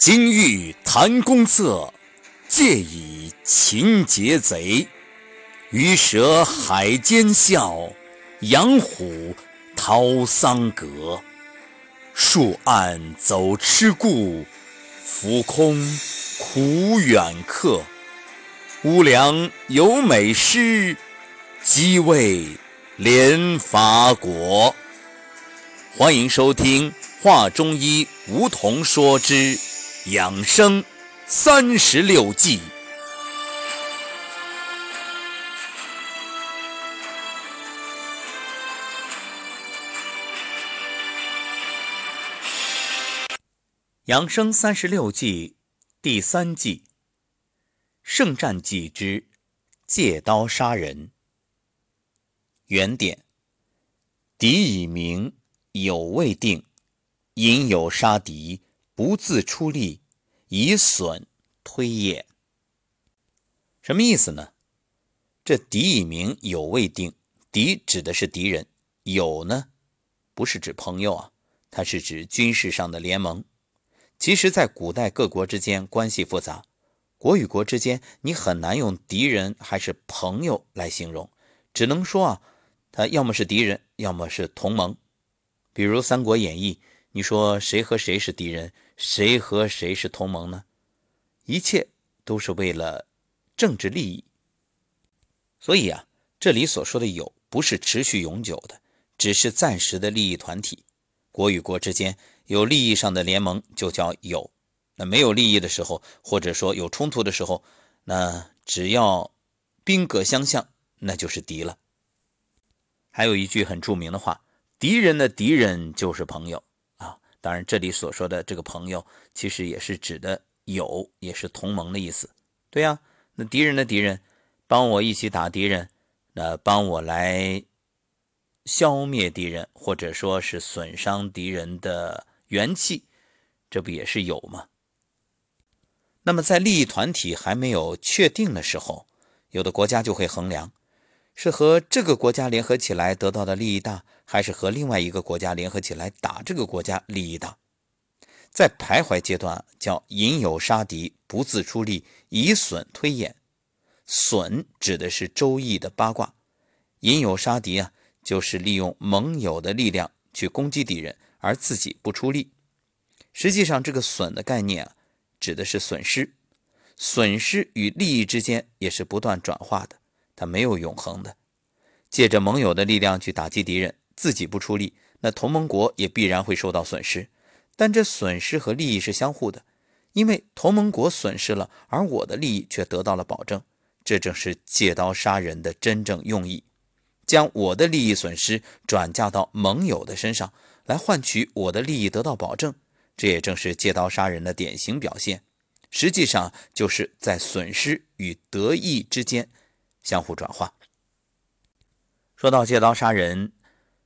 金玉谈公策，借以擒劫贼；鱼蛇海间笑，羊虎掏桑阁。树暗走痴故，浮空苦远客。乌梁有美诗，鸡为连伐国。欢迎收听《画中医梧桐说之养生三十六计》。养生三十六计第三计：圣战计之借刀杀人。原点：敌已明。有未定，因有杀敌，不自出力，以损推也。什么意思呢？这敌已明，有未定。敌指的是敌人，有呢，不是指朋友啊，它是指军事上的联盟。其实，在古代各国之间关系复杂，国与国之间你很难用敌人还是朋友来形容，只能说啊，他要么是敌人，要么是同盟。比如《三国演义》，你说谁和谁是敌人，谁和谁是同盟呢？一切都是为了政治利益。所以啊，这里所说的友不是持续永久的，只是暂时的利益团体。国与国之间有利益上的联盟就叫友，那没有利益的时候，或者说有冲突的时候，那只要兵戈相向，那就是敌了。还有一句很著名的话。敌人的敌人就是朋友！当然，这里所说的这个朋友，其实也是指的友，也是同盟的意思。对呀，那敌人的敌人，帮我一起打敌人，那帮我来消灭敌人，或者说是损伤敌人的元气，这不也是友吗？那么，在利益团体还没有确定的时候，有的国家就会衡量。是和这个国家联合起来得到的利益大，还是和另外一个国家联合起来打这个国家利益大？在徘徊阶段叫引诱杀敌，不自出力，以损推演。损指的是周易的八卦，引诱杀敌啊，就是利用盟友的力量去攻击敌人，而自己不出力。实际上，这个损的概念啊，指的是损失，损失与利益之间也是不断转化的。他没有永恒的，借着盟友的力量去打击敌人，自己不出力，那同盟国也必然会受到损失。但这损失和利益是相互的，因为同盟国损失了，而我的利益却得到了保证。这正是借刀杀人的真正用意，将我的利益损失转嫁到盟友的身上，来换取我的利益得到保证。这也正是借刀杀人的典型表现，实际上就是在损失与得益之间。相互转化。说到借刀杀人，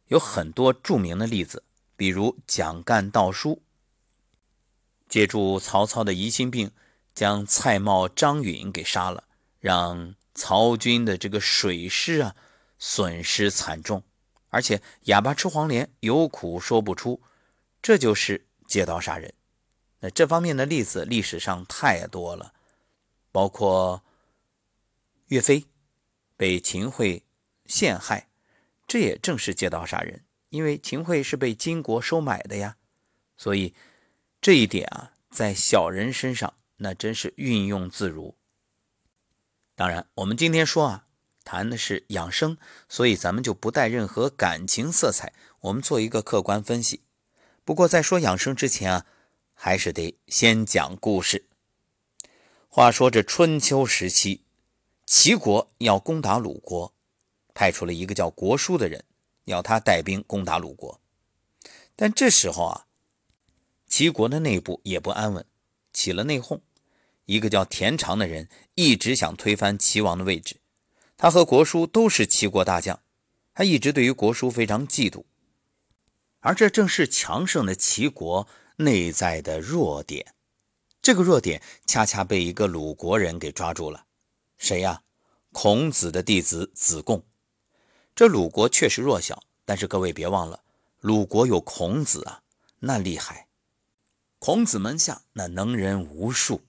有很多著名的例子，比如蒋干盗书，借助曹操的疑心病，将蔡瑁、张允给杀了，让曹军的这个水师啊损失惨重，而且哑巴吃黄连，有苦说不出，这就是借刀杀人。那这方面的例子历史上太多了，包括岳飞。被秦桧陷害，这也正是借刀杀人。因为秦桧是被金国收买的呀，所以这一点啊，在小人身上那真是运用自如。当然，我们今天说啊，谈的是养生，所以咱们就不带任何感情色彩，我们做一个客观分析。不过在说养生之前啊，还是得先讲故事。话说这春秋时期。齐国要攻打鲁国，派出了一个叫国叔的人，要他带兵攻打鲁国。但这时候啊，齐国的内部也不安稳，起了内讧。一个叫田常的人一直想推翻齐王的位置，他和国叔都是齐国大将，他一直对于国叔非常嫉妒。而这正是强盛的齐国内在的弱点，这个弱点恰恰被一个鲁国人给抓住了。谁呀？孔子的弟子子贡。这鲁国确实弱小，但是各位别忘了，鲁国有孔子啊，那厉害。孔子门下那能人无数，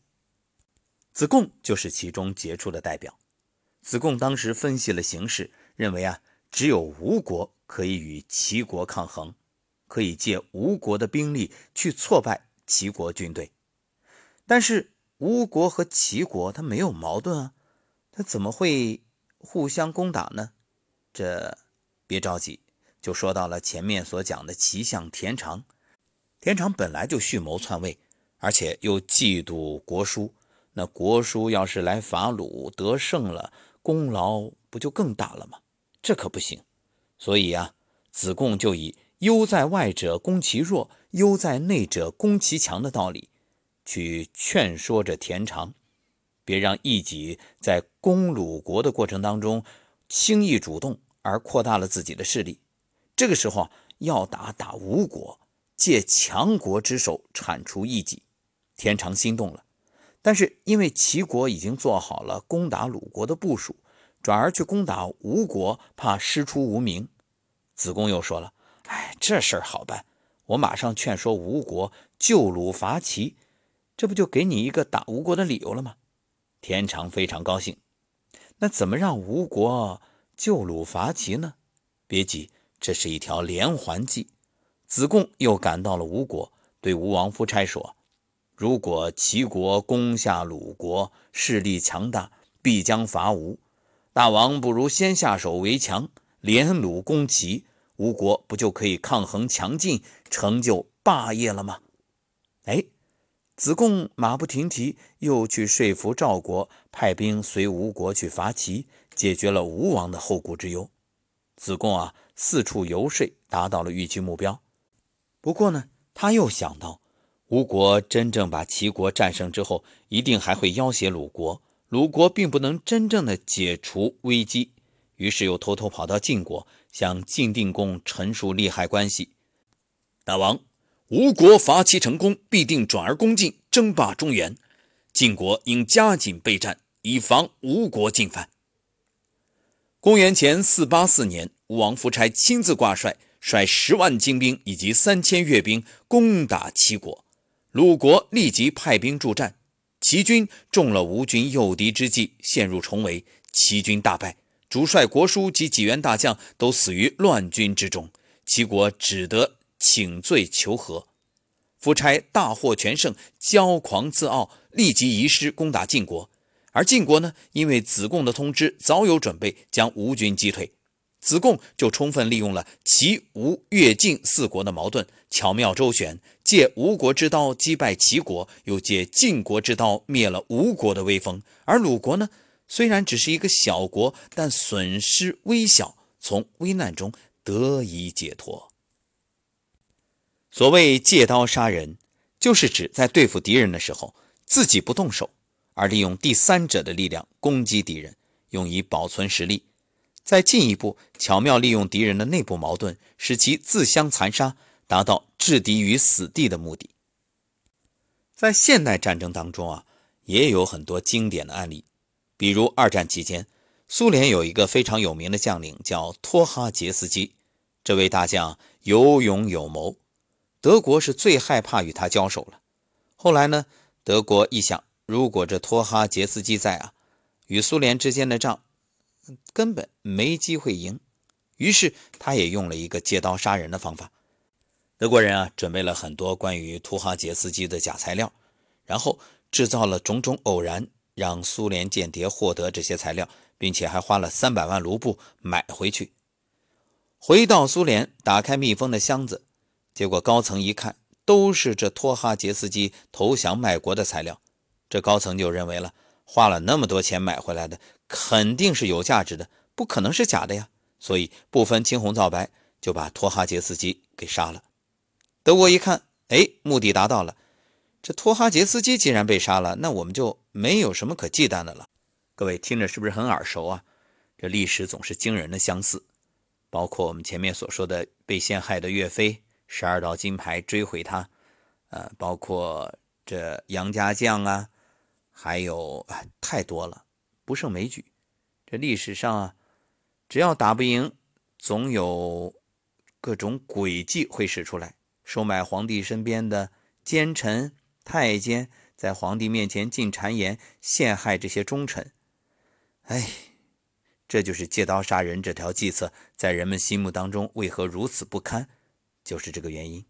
子贡就是其中杰出的代表。子贡当时分析了形势，认为啊，只有吴国可以与齐国抗衡，可以借吴国的兵力去挫败齐国军队。但是吴国和齐国他没有矛盾啊，他怎么会互相攻打呢？这别着急，就说到了前面所讲的齐相田常。田常本来就蓄谋篡位，而且又嫉妒国叔。那国叔要是来伐鲁得胜了，功劳不就更大了吗？这可不行。所以啊，子贡就以“忧在外者攻其弱，忧在内者攻其强”的道理，去劝说着田常，别让义己在攻鲁国的过程当中轻易主动，而扩大了自己的势力。这个时候要打打吴国，借强国之手铲除异己。田常心动了。但是因为齐国已经做好了攻打鲁国的部署，转而去攻打吴国，怕师出无名。子贡又说了：“哎，这事儿好办，我马上劝说吴国救鲁伐齐，这不就给你一个打吴国的理由了吗？”田常非常高兴。那怎么让吴国救鲁伐齐呢？别急，这是一条连环计。子贡又赶到了吴国，对吴王夫差说。如果齐国攻下鲁国，势力强大，必将伐吴。大王不如先下手为强，连鲁攻齐，吴国不就可以抗衡强劲，成就霸业了吗？哎，子贡马不停蹄，又去说服赵国派兵随吴国去伐齐，解决了吴王的后顾之忧。子贡啊，四处游说，达到了预期目标。不过呢，他又想到。吴国真正把齐国战胜之后，一定还会要挟鲁国，鲁国并不能真正的解除危机，于是又偷偷跑到晋国，向晋定公陈述利害关系。大王，吴国伐齐成功，必定转而攻晋，争霸中原，晋国应加紧备战，以防吴国进犯。公元前四八四年，吴王夫差亲自挂帅，率十万精兵以及三千阅兵攻打齐国。鲁国立即派兵助战，齐军中了吴军诱敌之计，陷入重围，齐军大败，主帅国书及几员大将都死于乱军之中。齐国只得请罪求和。夫差大获全胜，骄狂自傲，立即移师攻打晋国。而晋国呢，因为子贡的通知，早有准备，将吴军击退。子贡就充分利用了齐、吴、越、晋四国的矛盾，巧妙周旋，借吴国之刀击败齐国，又借晋国之刀灭了吴国的威风。而鲁国呢，虽然只是一个小国，但损失微小，从危难中得以解脱。所谓借刀杀人，就是指在对付敌人的时候，自己不动手，而利用第三者的力量攻击敌人，用以保存实力。再进一步巧妙利用敌人的内部矛盾，使其自相残杀，达到置敌于死地的目的。在现代战争当中啊，也有很多经典的案例，比如二战期间，苏联有一个非常有名的将领叫托哈杰斯基，这位大将有勇有谋，德国是最害怕与他交手了。后来呢，德国一想，如果这托哈杰斯基在啊，与苏联之间的仗。根本没机会赢，于是他也用了一个借刀杀人的方法。德国人啊，准备了很多关于托哈杰斯基的假材料，然后制造了种种偶然，让苏联间谍获得这些材料，并且还花了三百万卢布买回去。回到苏联，打开密封的箱子，结果高层一看，都是这托哈杰斯基投降卖国的材料。这高层就认为了，花了那么多钱买回来的。肯定是有价值的，不可能是假的呀！所以不分青红皂白，就把托哈杰斯基给杀了。德国一看，哎，目的达到了。这托哈杰斯基既然被杀了，那我们就没有什么可忌惮的了。各位听着是不是很耳熟啊？这历史总是惊人的相似，包括我们前面所说的被陷害的岳飞，十二道金牌追回他，呃，包括这杨家将啊，还有太多了。不胜枚举，这历史上啊，只要打不赢，总有各种诡计会使出来。收买皇帝身边的奸臣、太监在皇帝面前进谗言，陷害这些忠臣。哎，这就是借刀杀人这条计策，在人们心目当中为何如此不堪，就是这个原因。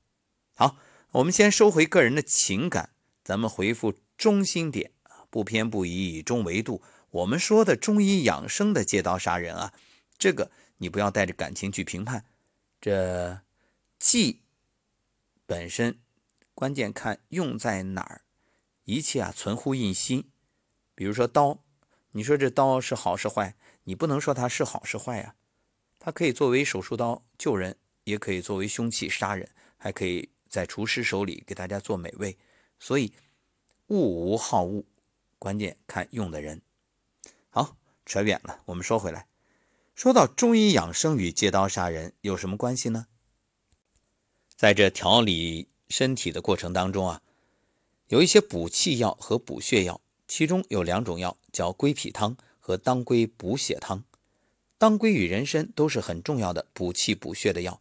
好，我们先收回个人的情感，咱们回复中心点不偏不倚，以中为度。我们说的中医养生的借刀杀人啊，这个你不要带着感情去评判。这计本身关键看用在哪儿，一切啊存乎一心。比如说刀。你说这刀是好是坏？你不能说它是好是坏呀。它可以作为手术刀救人，也可以作为凶器杀人，还可以在厨师手里给大家做美味。所以物无好物，关键看用的人。好，扯远了，我们说回来，说到中医养生与借刀杀人有什么关系呢？在这调理身体的过程当中啊，有一些补气药和补血药。其中有两种药，叫归脾汤和当归补血汤。当归与人参都是很重要的补气补血的药，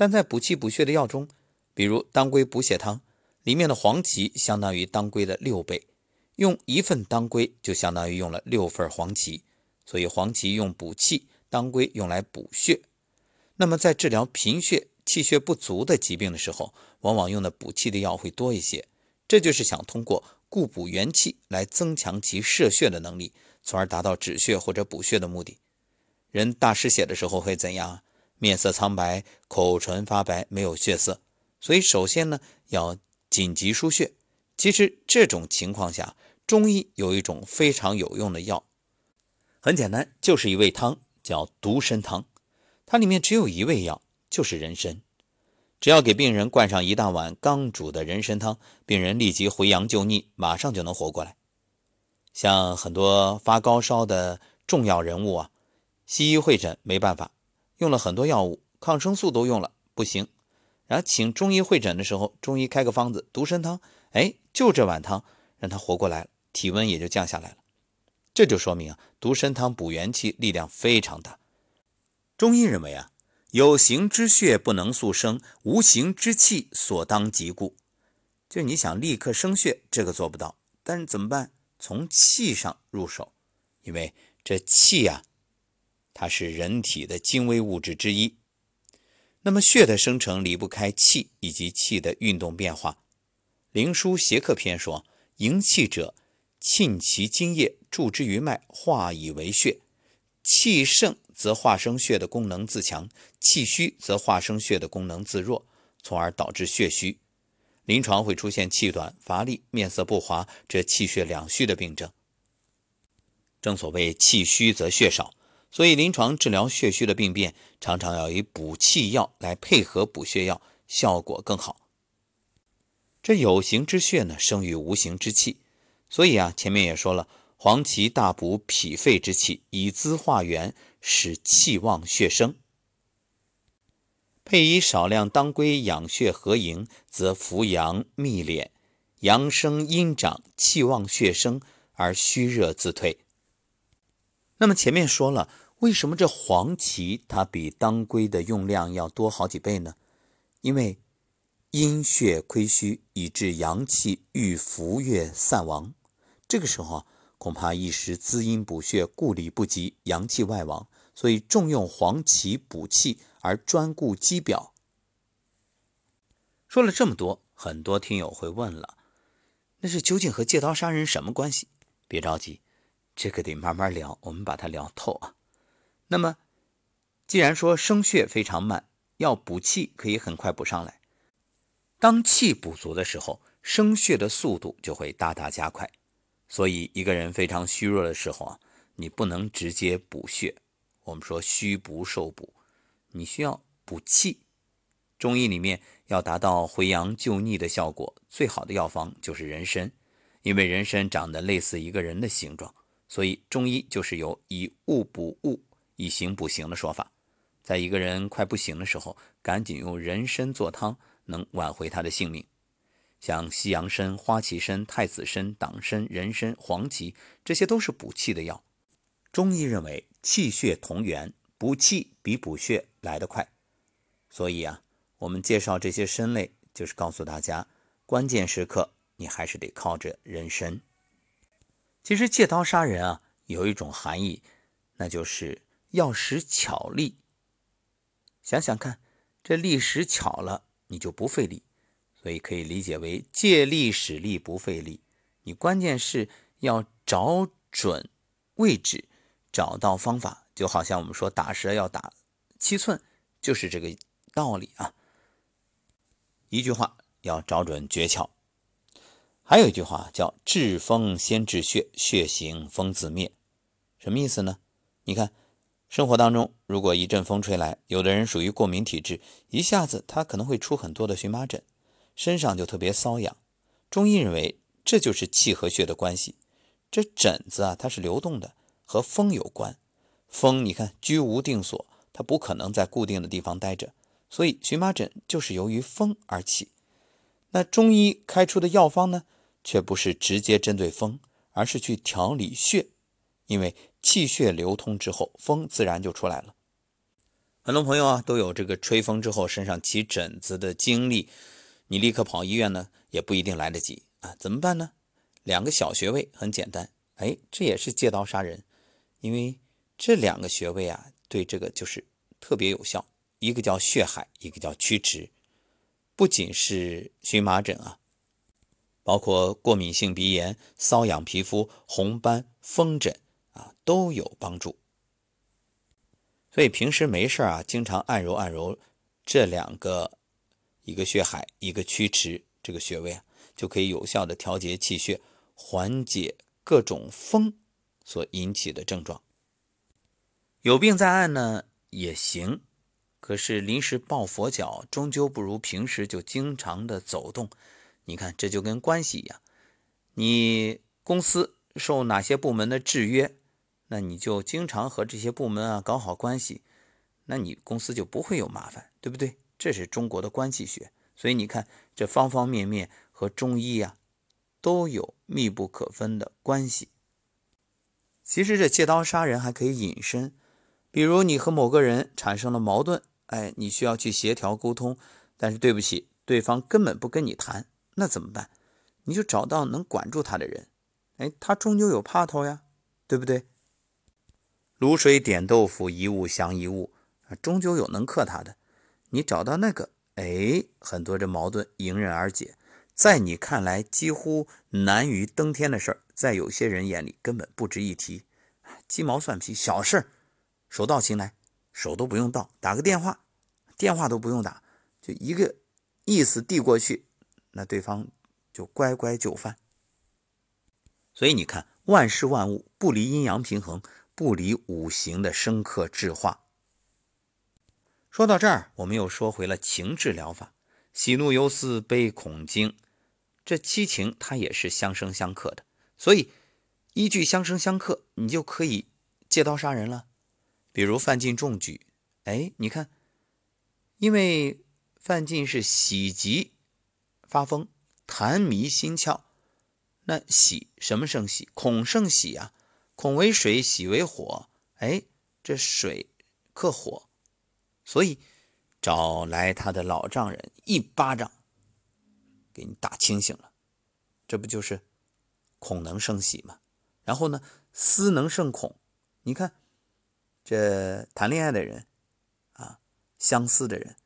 但在补气补血的药中，比如当归补血汤里面的黄芪相当于当归的六倍，用一份当归就相当于用了六份黄芪，所以黄芪用补气，当归用来补血。那么在治疗贫血、气血不足的疾病的时候，往往用的补气的药会多一些，这就是想通过。固补元气来增强其摄血的能力，从而达到止血或者补血的目的。人大失血的时候会怎样？面色苍白，口唇发白，没有血色。所以首先呢，要紧急输血。其实这种情况下，中医有一种非常有用的药，很简单，就是一味汤，叫独参汤。它里面只有一味药，就是人参。只要给病人灌上一大碗刚煮的人参汤，病人立即回阳救逆，马上就能活过来。像很多发高烧的重要人物啊，西医会诊没办法，用了很多药物，抗生素都用了不行，然后请中医会诊的时候，中医开个方子独参汤，哎，就这碗汤让他活过来了，体温也就降下来了。这就说明啊，独参汤补元气力量非常大。中医认为啊。有形之血不能速生，无形之气所当即固。就你想立刻生血，这个做不到。但是怎么办？从气上入手，因为这气呀，它是人体的精微物质之一。那么血的生成离不开气以及气的运动变化。《灵枢·邪客篇》说：“营气者，沁其津液，注之于脉，化以为血。气盛。”则化生血的功能自强，气虚则化生血的功能自弱，从而导致血虚。临床会出现气短、乏力、面色不滑这气血两虚的病症。正所谓气虚则血少，所以临床治疗血虚的病变，常常要以补气药来配合补血药，效果更好。这有形之血呢，生于无形之气，所以啊，前面也说了，黄芪大补脾肺之气，以滋化元。使气旺血生，配以少量当归养血和营，则扶阳密敛，阳生阴长，气旺血生，而虚热自退。那么前面说了，为什么这黄芪它比当归的用量要多好几倍呢？因为阴血亏虚，以致阳气欲浮越散亡，这个时候啊。恐怕一时滋阴补血故里不及，阳气外亡，所以重用黄芪补气，而专顾肌表。说了这么多，很多听友会问了：那是究竟和借刀杀人什么关系？别着急，这个得慢慢聊，我们把它聊透啊。那么，既然说生血非常慢，要补气可以很快补上来，当气补足的时候，生血的速度就会大大加快。所以，一个人非常虚弱的时候啊，你不能直接补血。我们说虚不受补，你需要补气。中医里面要达到回阳救逆的效果，最好的药方就是人参，因为人参长得类似一个人的形状，所以中医就是有以物补物，以形补形的说法。在一个人快不行的时候，赶紧用人参做汤，能挽回他的性命。像西洋参、花旗参、太子参、党参、人参、黄芪，这些都是补气的药。中医认为气血同源，补气比补血来得快。所以啊，我们介绍这些参类，就是告诉大家，关键时刻你还是得靠着人参。其实借刀杀人啊，有一种含义，那就是要使巧力。想想看，这力使巧了，你就不费力，所以可以理解为借力使力不费力。你关键是要找准位置，找到方法，就好像我们说打蛇要打七寸，就是这个道理啊。一句话，要找准诀窍。还有一句话叫“治风先治血，血行风自灭”，什么意思呢？你看，生活当中，如果一阵风吹来，有的人属于过敏体质，一下子他可能会出很多的荨麻疹，身上就特别瘙痒。中医认为这就是气和血的关系。这疹子啊，它是流动的，和风有关。风，你看居无定所，它不可能在固定的地方待着，所以荨麻疹就是由于风而起。那中医开出的药方呢？却不是直接针对风，而是去调理血，因为气血流通之后，风自然就出来了。很多朋友啊，都有这个吹风之后身上起疹子的经历，你立刻跑医院呢，也不一定来得及啊，怎么办呢？两个小穴位很简单，哎，这也是借刀杀人，因为这两个穴位啊，对这个就是特别有效，一个叫血海，一个叫曲池，不仅是荨麻疹啊。包括过敏性鼻炎、瘙痒皮肤、红斑、风疹啊，都有帮助。所以平时没事啊，经常按揉按揉这两个，一个血海，一个曲池，这个穴位啊，就可以有效的调节气血，缓解各种风所引起的症状。有病在按呢也行，可是临时抱佛脚，终究不如平时就经常的走动。你看，这就跟关系一样，你公司受哪些部门的制约，那你就经常和这些部门啊搞好关系，那你公司就不会有麻烦，对不对？这是中国的关系学，所以你看，这方方面面和中医呀都有密不可分的关系。其实这借刀杀人还可以引申，比如你和某个人产生了矛盾，哎，你需要去协调沟通，但是对不起，对方根本不跟你谈。那怎么办？你就找到能管住他的人，哎，他终究有怕头呀，对不对？卤水点豆腐，一物降一物，终究有能克他的。你找到那个，哎，很多这矛盾迎刃而解。在你看来几乎难于登天的事儿，在有些人眼里根本不值一提，鸡毛蒜皮小事儿，手到擒来，手都不用到，打个电话，电话都不用打，就一个意思递过去。那对方就乖乖就范。所以你看，万事万物不离阴阳平衡，不离五行的生克制化。说到这儿，我们又说回了情志疗法，喜怒忧思悲恐惊，这七情它也是相生相克的。所以依据相生相克，你就可以借刀杀人了。比如范进中举，哎，你看，因为范进是喜极。发疯，痰迷心窍，那喜什么生喜？恐生喜啊！恐为水，喜为火。哎，这水克火，所以找来他的老丈人一巴掌给你打清醒了。这不就是恐能生喜吗？然后呢，思能胜恐。你看这谈恋爱的人啊，相思的人，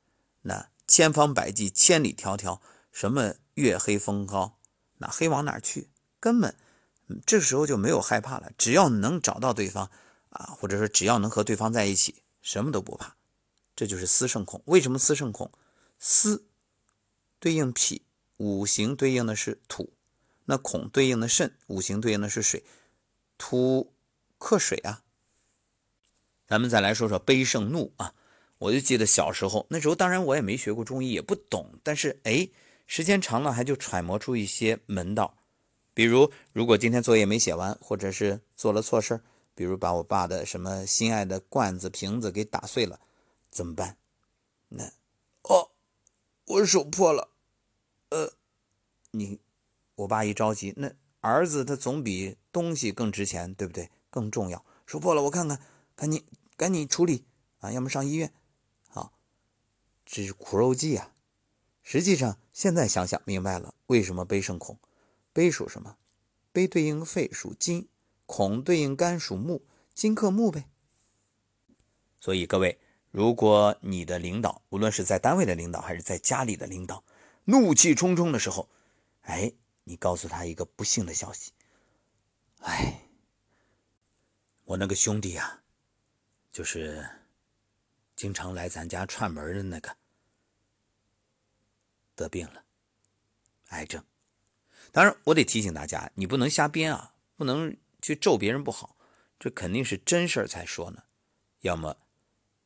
那千方百计，千里迢迢。什么月黑风高，那黑往哪儿去？根本这时候就没有害怕了。只要能找到对方啊，或者说只要能和对方在一起，什么都不怕。这就是思胜恐。为什么思胜恐？思对应脾，五行对应的是土；那恐对应的肾，五行对应的是水。土克水啊。咱们再来说说悲胜怒啊。我就记得小时候，那时候当然我也没学过中医，也不懂，但是哎。时间长了，还就揣摩出一些门道，比如，如果今天作业没写完，或者是做了错事比如把我爸的什么心爱的罐子、瓶子给打碎了，怎么办？那，哦，我手破了，呃，你，我爸一着急，那儿子他总比东西更值钱，对不对？更重要，手破了，我看看，赶紧赶紧处理啊，要么上医院。好，这是苦肉计啊。实际上，现在想想明白了，为什么悲生恐？悲属什么？悲对应肺属金，恐对应肝属木，金克木呗。所以各位，如果你的领导，无论是在单位的领导还是在家里的领导，怒气冲冲的时候，哎，你告诉他一个不幸的消息，哎，我那个兄弟呀，就是经常来咱家串门的那个。得病了，癌症。当然，我得提醒大家，你不能瞎编啊，不能去咒别人不好，这肯定是真事儿才说呢。要么，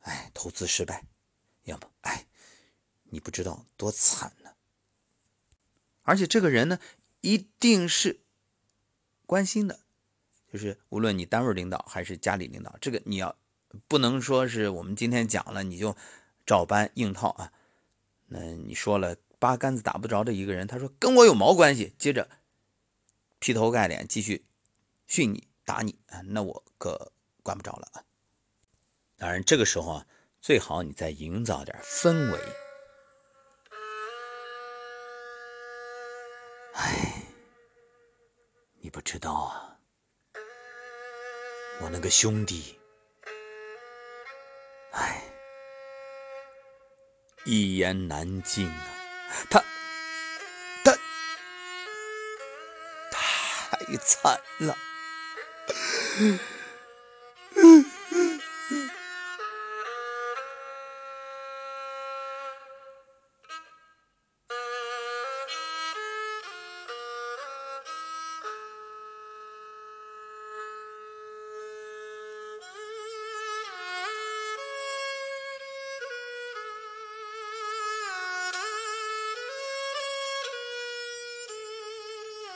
哎，投资失败；要么，哎，你不知道多惨呢。而且这个人呢，一定是关心的，就是无论你单位领导还是家里领导，这个你要不能说是我们今天讲了你就照搬硬套啊。那你说了。八竿子打不着的一个人，他说跟我有毛关系？接着劈头盖脸继续训你打你啊，那我可管不着了啊。当然这个时候啊，最好你再营造点氛围。哎，你不知道啊，我那个兄弟，哎，一言难尽啊。他，他太惨了。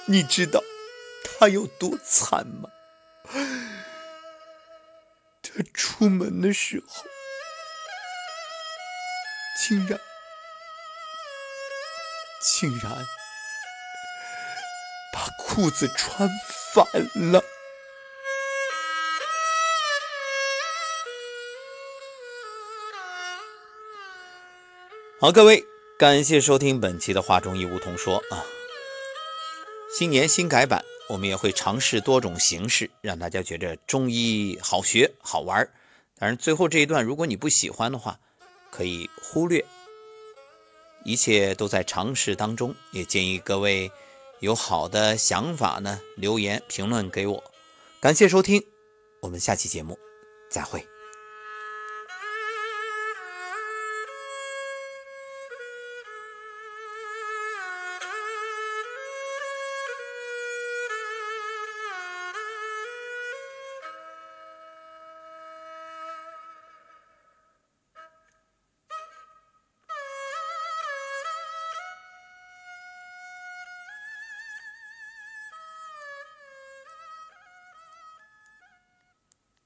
你知道他有多惨吗？他出门的时候，竟然竟然把裤子穿反了。好，各位，感谢收听本期的《话中医梧桐说》啊。新年新改版，我们也会尝试多种形式，让大家觉得中医好学好玩当然，最后这一段如果你不喜欢的话，可以忽略。一切都在尝试当中，也建议各位有好的想法呢，留言评论给我。感谢收听，我们下期节目再会。